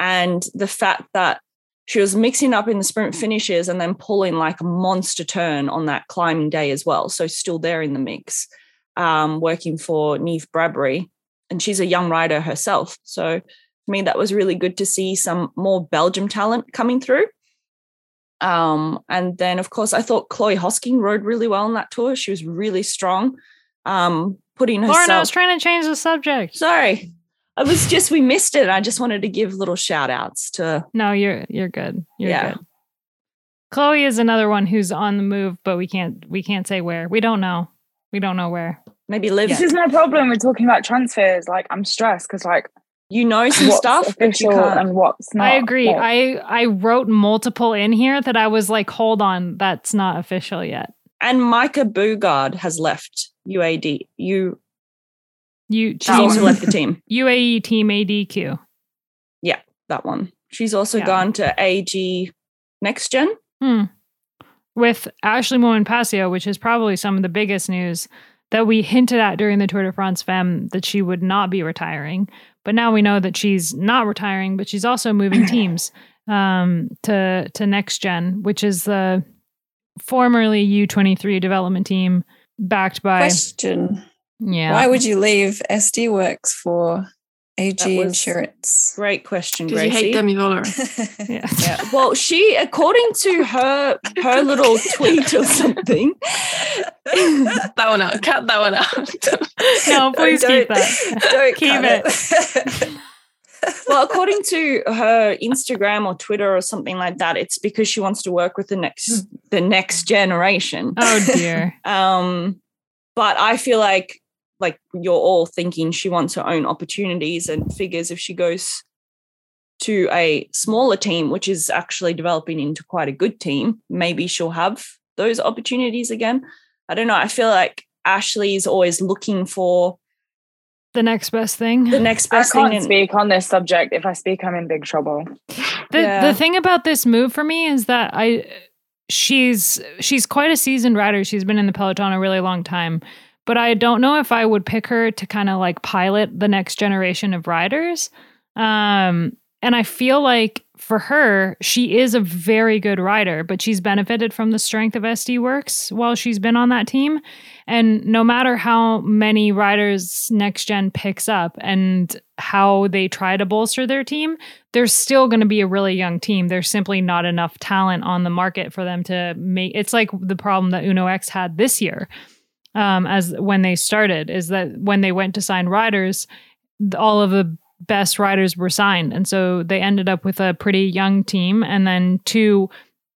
And the fact that she was mixing up in the sprint finishes and then pulling like a monster turn on that climbing day as well. So still there in the mix, um, working for Neve Bradbury. And she's a young rider herself. So for me, that was really good to see some more Belgium talent coming through. Um, and then, of course, I thought Chloe Hosking rode really well on that tour. She was really strong, um, putting herself. Lauren, I was trying to change the subject. Sorry, I was just we missed it. I just wanted to give little shout outs to No, you're you're good. You're Yeah. good. Chloe is another one who's on the move, but we can't we can't say where. We don't know. We don't know where. maybe live. This is my problem with talking about transfers. Like I'm stressed because like You know some what's stuff, but you can't. and what's not. I agree. Like, I I wrote multiple in here that I was like, hold on, that's not official yet. and Micah Bugard has left UAD. You You she's also left the team. UAE team ADQ. Yeah, that one. She's also Yeah. gone to AG Next Gen. Hmm. With Ashleigh Moolman Pasio, which is probably some of the biggest news that we hinted at during the Tour de France Femme that she would not be retiring. But now we know that she's not retiring, but she's also moving teams um, to to Next Gen, which is the formerly U23 development team backed by Question: yeah. Why would you leave SD Worx for AG Insurance? Great question, Because you Gracie. hate Demi Vollering. yeah. Yeah. Well, she, according to her her little tweet or something, that one out. Cut that one out. No, please keep Don't- that. Don't Keep cut it. well, according to her Instagram or Twitter or something like that, it's because she wants to work with the next the next generation. Oh dear. Um, but I feel like like you're all thinking she wants her own opportunities and figures if she goes to a smaller team, which is actually developing into quite a good team, maybe she'll have those opportunities again. I don't know. I feel like Ashley is always looking for The next best thing. the next best thing. can't and- speak on this subject. If I speak, I'm in big trouble. The Yeah. the thing about this move for me is that I she's she's quite a seasoned rider. She's been in the peloton a really long time. But I don't know if I would pick her to kind of like pilot the next generation of riders. Um and I feel like for her, she is a very good rider, but she's benefited from the strength of SD Worx while she's been on that team. And no matter how many riders next gen picks up and how they try to bolster their team, there's still going to be a really young team. There's simply not enough talent on the market for them to make. It's like the problem that Uno X had this year, um, as when they started, is that when they went to sign riders, all of the best riders were signed, and so they ended up with a pretty young team, and then two,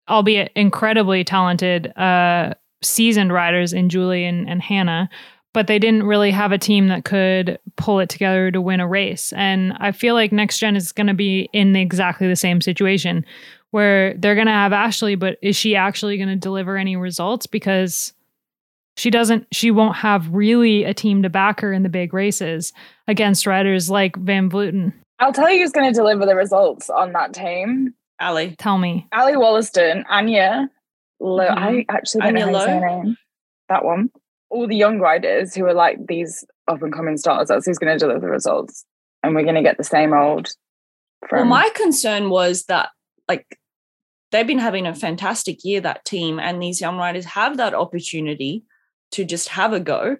albeit incredibly talented, uh, seasoned riders in Julie and, and Hannah. But they didn't really have a team that could pull it together to win a race. And I feel like next gen is going to be in exactly the same situation where they're going to have Ashley, but is she actually going to deliver any results? Because she doesn't, she won't have really a team to back her in the big races against riders like Van Vleuten. I'll tell you who's going to deliver the results on that team. Ali. Tell me. Ali Wollaston, Anya. Lo- Mhm. I actually don't Anya know how to say Louw? her name. That one. All the young riders who are like these up and coming stars. That's who's going to deliver the results, and we're going to get the same old Well, my concern was that like they've been having a fantastic year, that team, and these young riders have that opportunity to just have a go.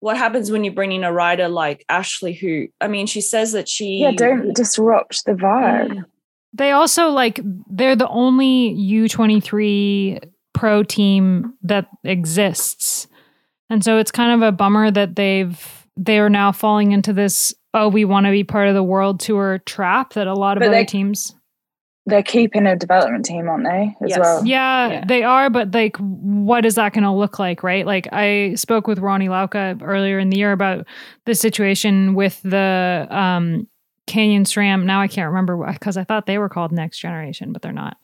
What happens when you bring in a rider like Ashley, who I mean, she says that she yeah, don't disrupt the vibe. They also like they're the only U23 pro team that exists. And so it's kind of a bummer that they've they are now falling into this oh we want to be part of the world tour trap that a lot of But other they- teams They're keeping a development team, aren't they? As Yes. well. Yeah, Yeah. they are, but like, what is that going to look like, right? Like, I spoke with Ronny Lauke earlier in the year about the situation with the um, Canyon SRAM. Now I can't remember because I thought they were called Next Generation, but they're not.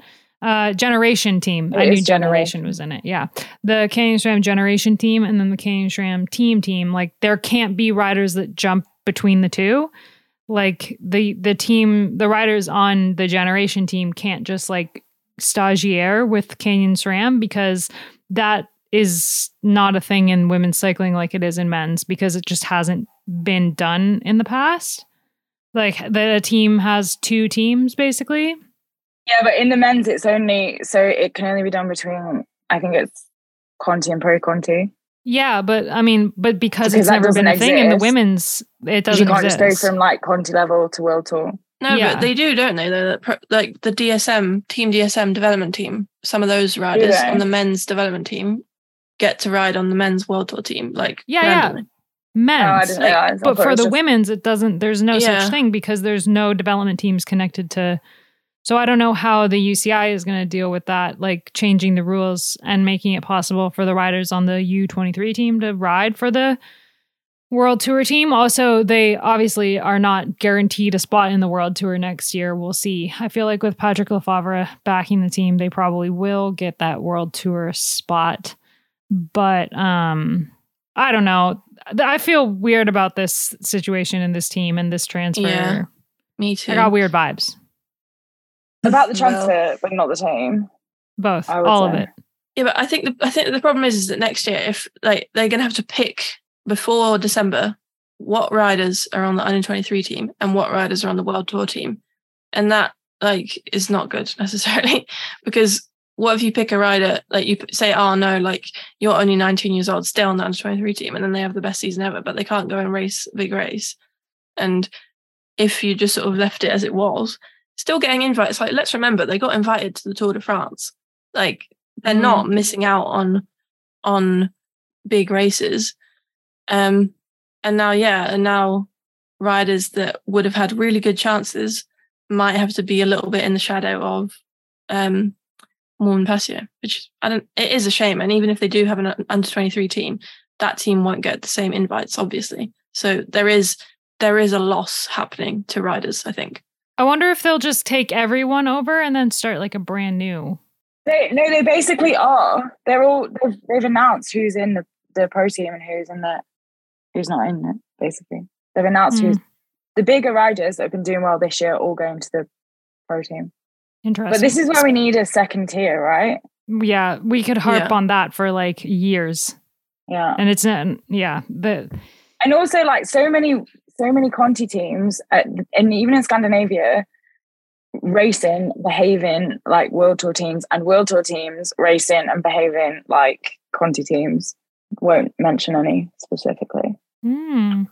Uh, generation team. It I knew generation. Generation. was in it. Yeah, the Canyon SRAM generation team and then the Canyon SRAM team team. Like, there can't be riders that jump between the two like the the team the riders on the generation team can't just like stagiaire with Canyon SRAM because that is not a thing in women's cycling like it is in men's because it just hasn't been done in the past. Like that a team has two teams basically. Yeah, but in the men's, it's only so it can only be done between. I think it's Conti and Pro Conti. Yeah, but I mean, but because, Because it's never been a doesn't thing in the women's, it doesn't can't exist. just go from like Conti level to World Tour. No, Yeah. but they do, don't they? Though, that pro- like the DSM team, DSM development team. Some of those riders on the men's development team get to ride on the men's world tour team. Like Yeah, yeah. randomly. men's. Oh, like- but for the just- women's it doesn't there's no Yeah. such thing because there's no development teams connected to so i don't know how the uci is going to deal with that like changing the rules and making it possible for the riders on the u23 team to ride for the world tour team also they obviously are not guaranteed a spot in the world tour next year we'll see i feel like with patrick lefevere backing the team they probably will get that world tour spot but um i don't know I feel weird about this situation and this team and this transfer. Yeah. Me too. I got weird vibes. About the Well- transfer, but not the team. Both, I would all of it. Yeah, but I think the I think the problem is, is that next year, if like they're gonna have to pick before December what riders are on the under twenty three team and what riders are on the world tour team, and that like is not good necessarily because what if you pick a rider like you say, oh no, like you're only nineteen years old, stay on the under twenty three team, and then they have the best season ever, but they can't go and race big race, and if you just sort of left it as it was, still getting invites. Like let's remember they got invited to the Tour de France, like they're Mm. not missing out on on big races um and now yeah and now riders that would have had really good chances might have to be a little bit in the shadow of um Moolman Pasio, which I don't it is a shame and even if they do have an under 23 team that team won't get the same invites obviously so there is there is a loss happening to riders I think I wonder if they'll just take everyone over and then start like a brand new. They no, they basically are. They're all they've, they've announced who's in the, the pro team and who's in the who's not in it. Basically, they've announced Hmm. who's the bigger riders that have been doing well this year. are All going to the pro team. Interesting. But this is why we need a second tier, right? yeah, we could harp Yeah. on that for like years, Yeah, and it's not. Yeah, the and also like so many so many Conti teams, at, and even in Scandinavia, racing behaving like world tour teams, and world tour teams racing and behaving like Conti teams. Won't mention any specifically. hmm.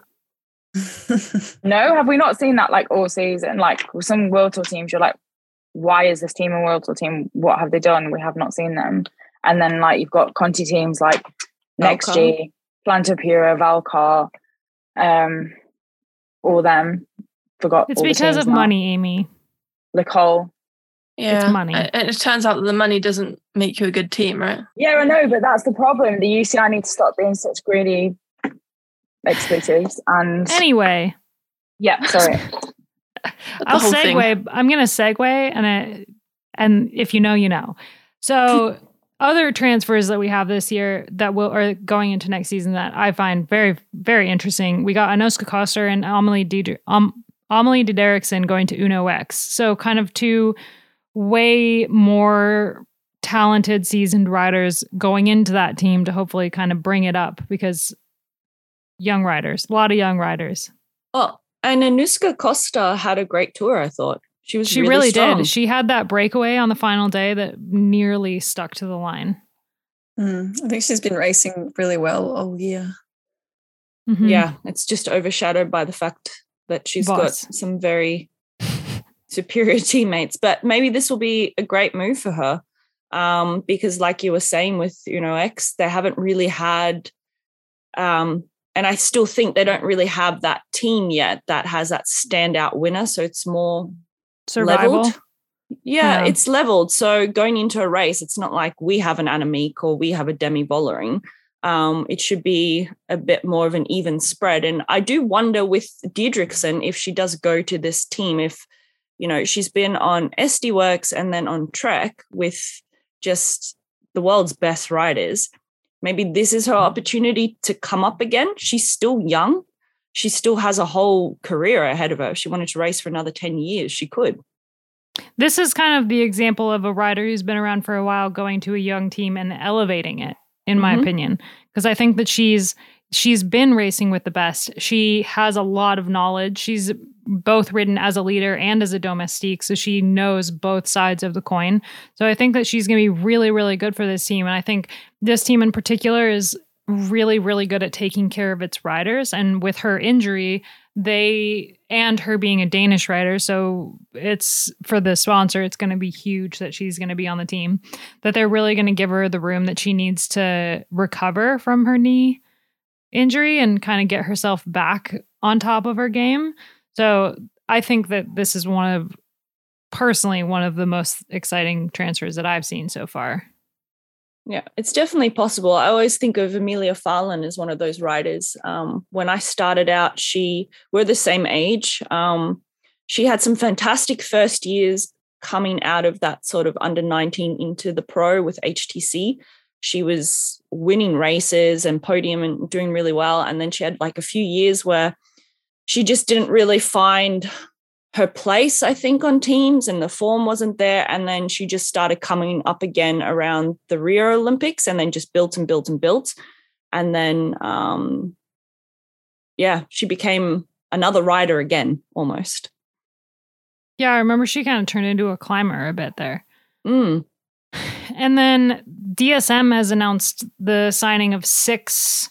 No, have we not seen that like all season? Like some world tour teams, you're like, why is this team a world tour team? What have they done? We have not seen them. And then like you've got Conti teams like Next G, Plantur-Pura, Valcar, um, all them. Forgot. it's all because teams of now. money, Amy. Nicole. yeah money. and it turns out that the money doesn't make you a good team right Yeah, I know, but that's the problem. The UCI need to stop being such greedy exploiters. And Anyway, yeah, sorry. I'll whole thing. segue. I'm going to segue, and I, and if you know, you know. So other transfers that we have this year that will are going into next season that I find very very interesting. We got Anouska Koster and Amalie Dieder, um, Amalie de going to Uno X. So kind of two way more talented seasoned riders going into that team to hopefully kind of bring it up because young riders, a lot of young riders. Oh, and Anouska Koster had a great tour, I thought. She was She really, really, did. She had that breakaway on the final day that nearly stuck to the line. Mm, I think she's been racing really well all year. Mhm. yeah, it's just overshadowed by the fact that she's Boss. got some very superior teammates. But maybe this will be a great move for her. Um, because like you were saying with Uno X, they haven't really had um and I still think they don't really have that team yet that has that standout winner. So it's more survival. leveled. Yeah, Yeah. it's leveled. So going into a race, it's not like we have an Annemiek or we have a Demi Vollering. Um, it should be a bit more of an even spread. And I do wonder with Dideriksen if she does go to this team, if you know she's been on SD Worx and then on Trek with just the world's best riders. Maybe this is her opportunity to come up again. She's still young. She still has a whole career ahead of her. If she wanted to race for another 10 years, she could. This is kind of the example of a rider who's been around for a while going to a young team and elevating it, in my Mhm. opinion. Because I think that she's she's been racing with the best. She has a lot of knowledge. She's both ridden as a leader and as a domestique, so she knows both sides of the coin. So I think that she's going to be really, really good for this team. And I think this team in particular is really, really good at taking care of its riders. And with her injury, they and her being a Danish rider, so it's for the sponsor, it's going to be huge that she's going to be on the team. That they're really going to give her the room that she needs to recover from her knee injury and kind of get herself back on top of her game. So I think that this is one of personally one of the most exciting transfers that I've seen so far. Yeah, it's definitely possible. I always think of Emilia Fahlin as one of those riders. Um, when I started out, she we're the same age. Um, she had some fantastic first years coming out of that sort of under 19 into the pro with HTC. She was winning races and podium and doing really well. And then she had like a few years where she just didn't really find her place, I think, on teams and the form wasn't there. And then she just started coming up again around the Rio Olympics and then just built and built and built. And then, um, yeah, she became another rider again almost. Yeah, I remember she kind of turned into a climber a bit there. Mm. And then DSM has announced the signing of six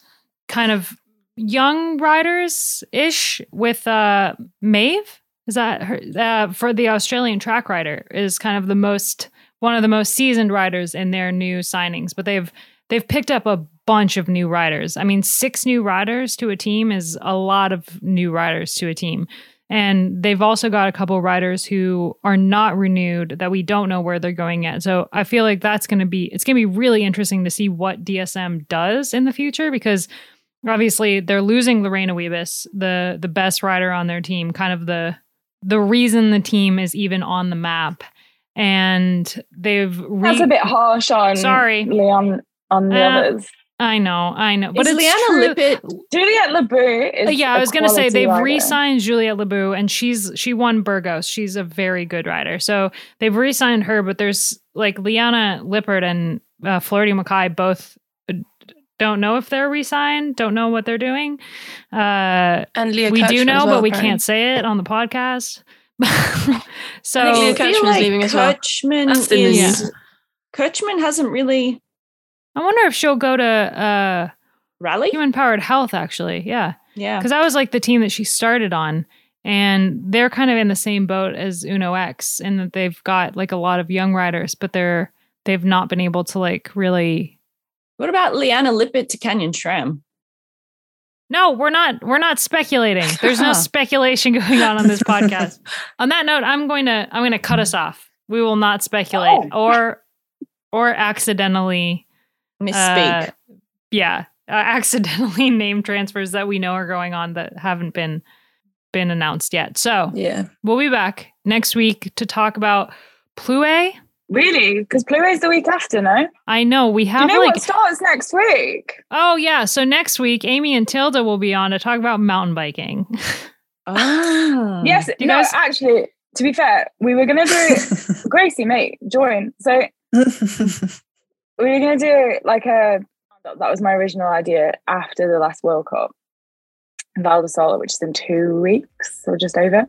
kind of young riders ish with uh Maeve. Is that her uh, for the Australian track rider is kind of the most one of the most seasoned riders in their new signings, but they've they've picked up a bunch of new riders. I mean, six new riders to a team is a lot of new riders to a team. And they've also got a couple riders who are not renewed that we don't know where they're going yet. So I feel like that's going to be it's going to be really interesting to see what DSM does in the future because obviously they're losing Lorena Wiebes, the the best rider on their team, kind of the the reason the team is even on the map. And they've re- That's a bit harsh on Sorry. Leon on the Uh, others. I know, I know, but Is it's Liane true. Lippert Juliette Labous is Uh, yeah, I I was gonna say they've re-signed Juliette Labous, and she's she won Burgos. She's a very good rider, so they've re-signed her. But there's like Liane Lippert and uh, Floortje Mackaij both don't know if they're re-signed, don't know what they're doing. Uh, And Leah we do know, well, but we apparently. can't say it on the podcast. so I think Leah I feel Kirchmann's like leaving as well. Kirchmann is news. Kirchmann hasn't really I wonder if she'll go to uh, rallied. Human Powered Health. Actually, yeah. Yeah. because that was like the team that she started on and they're kind of in the same boat as uno x in that they've got like a lot of young riders but they're they've not been able to like really What about Liane Lippert to Canyon SRAM? no we're not we're not speculating there's no speculation going on on this podcast on that note i'm going to i'm going to cut us off we will not speculate or or accidentally Misspeak. uh, yeah uh, accidentally name transfers that we know are going on that haven't been been announced yet so Yeah. We'll be back next week to talk about Plouay. Really? Because Plouay's the week after, no? I know we have Do you have know like what starts next week? oh yeah, so next week Amy and Tilda will be on to talk about mountain biking. ah. yes, you no, guys- actually, to be fair, we were going to do Gracie, mate, join. So we were going to do like a, that was my original idea after the last World Cup, Val di which is in two weeks or just over.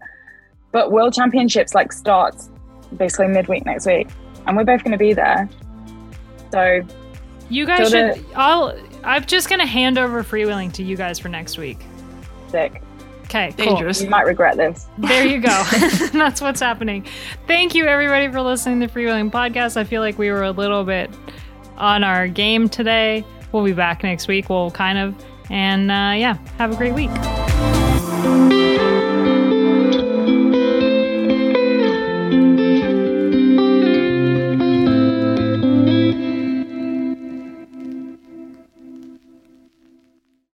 But World Championships like starts basically midweek next week, and we're both going to be there. So You guys Tilda- should. I'll. I'm just gonna hand over freewheeling to you guys for next week. sick. Okay, cool. Dangerous. You might regret this. There you go. That's what's happening. Thank you, everybody, for listening to the Freewheeling Podcast. I feel like we were a little bit on our game today. We'll be back next week. We'll kind of, and uh, yeah, have a great week.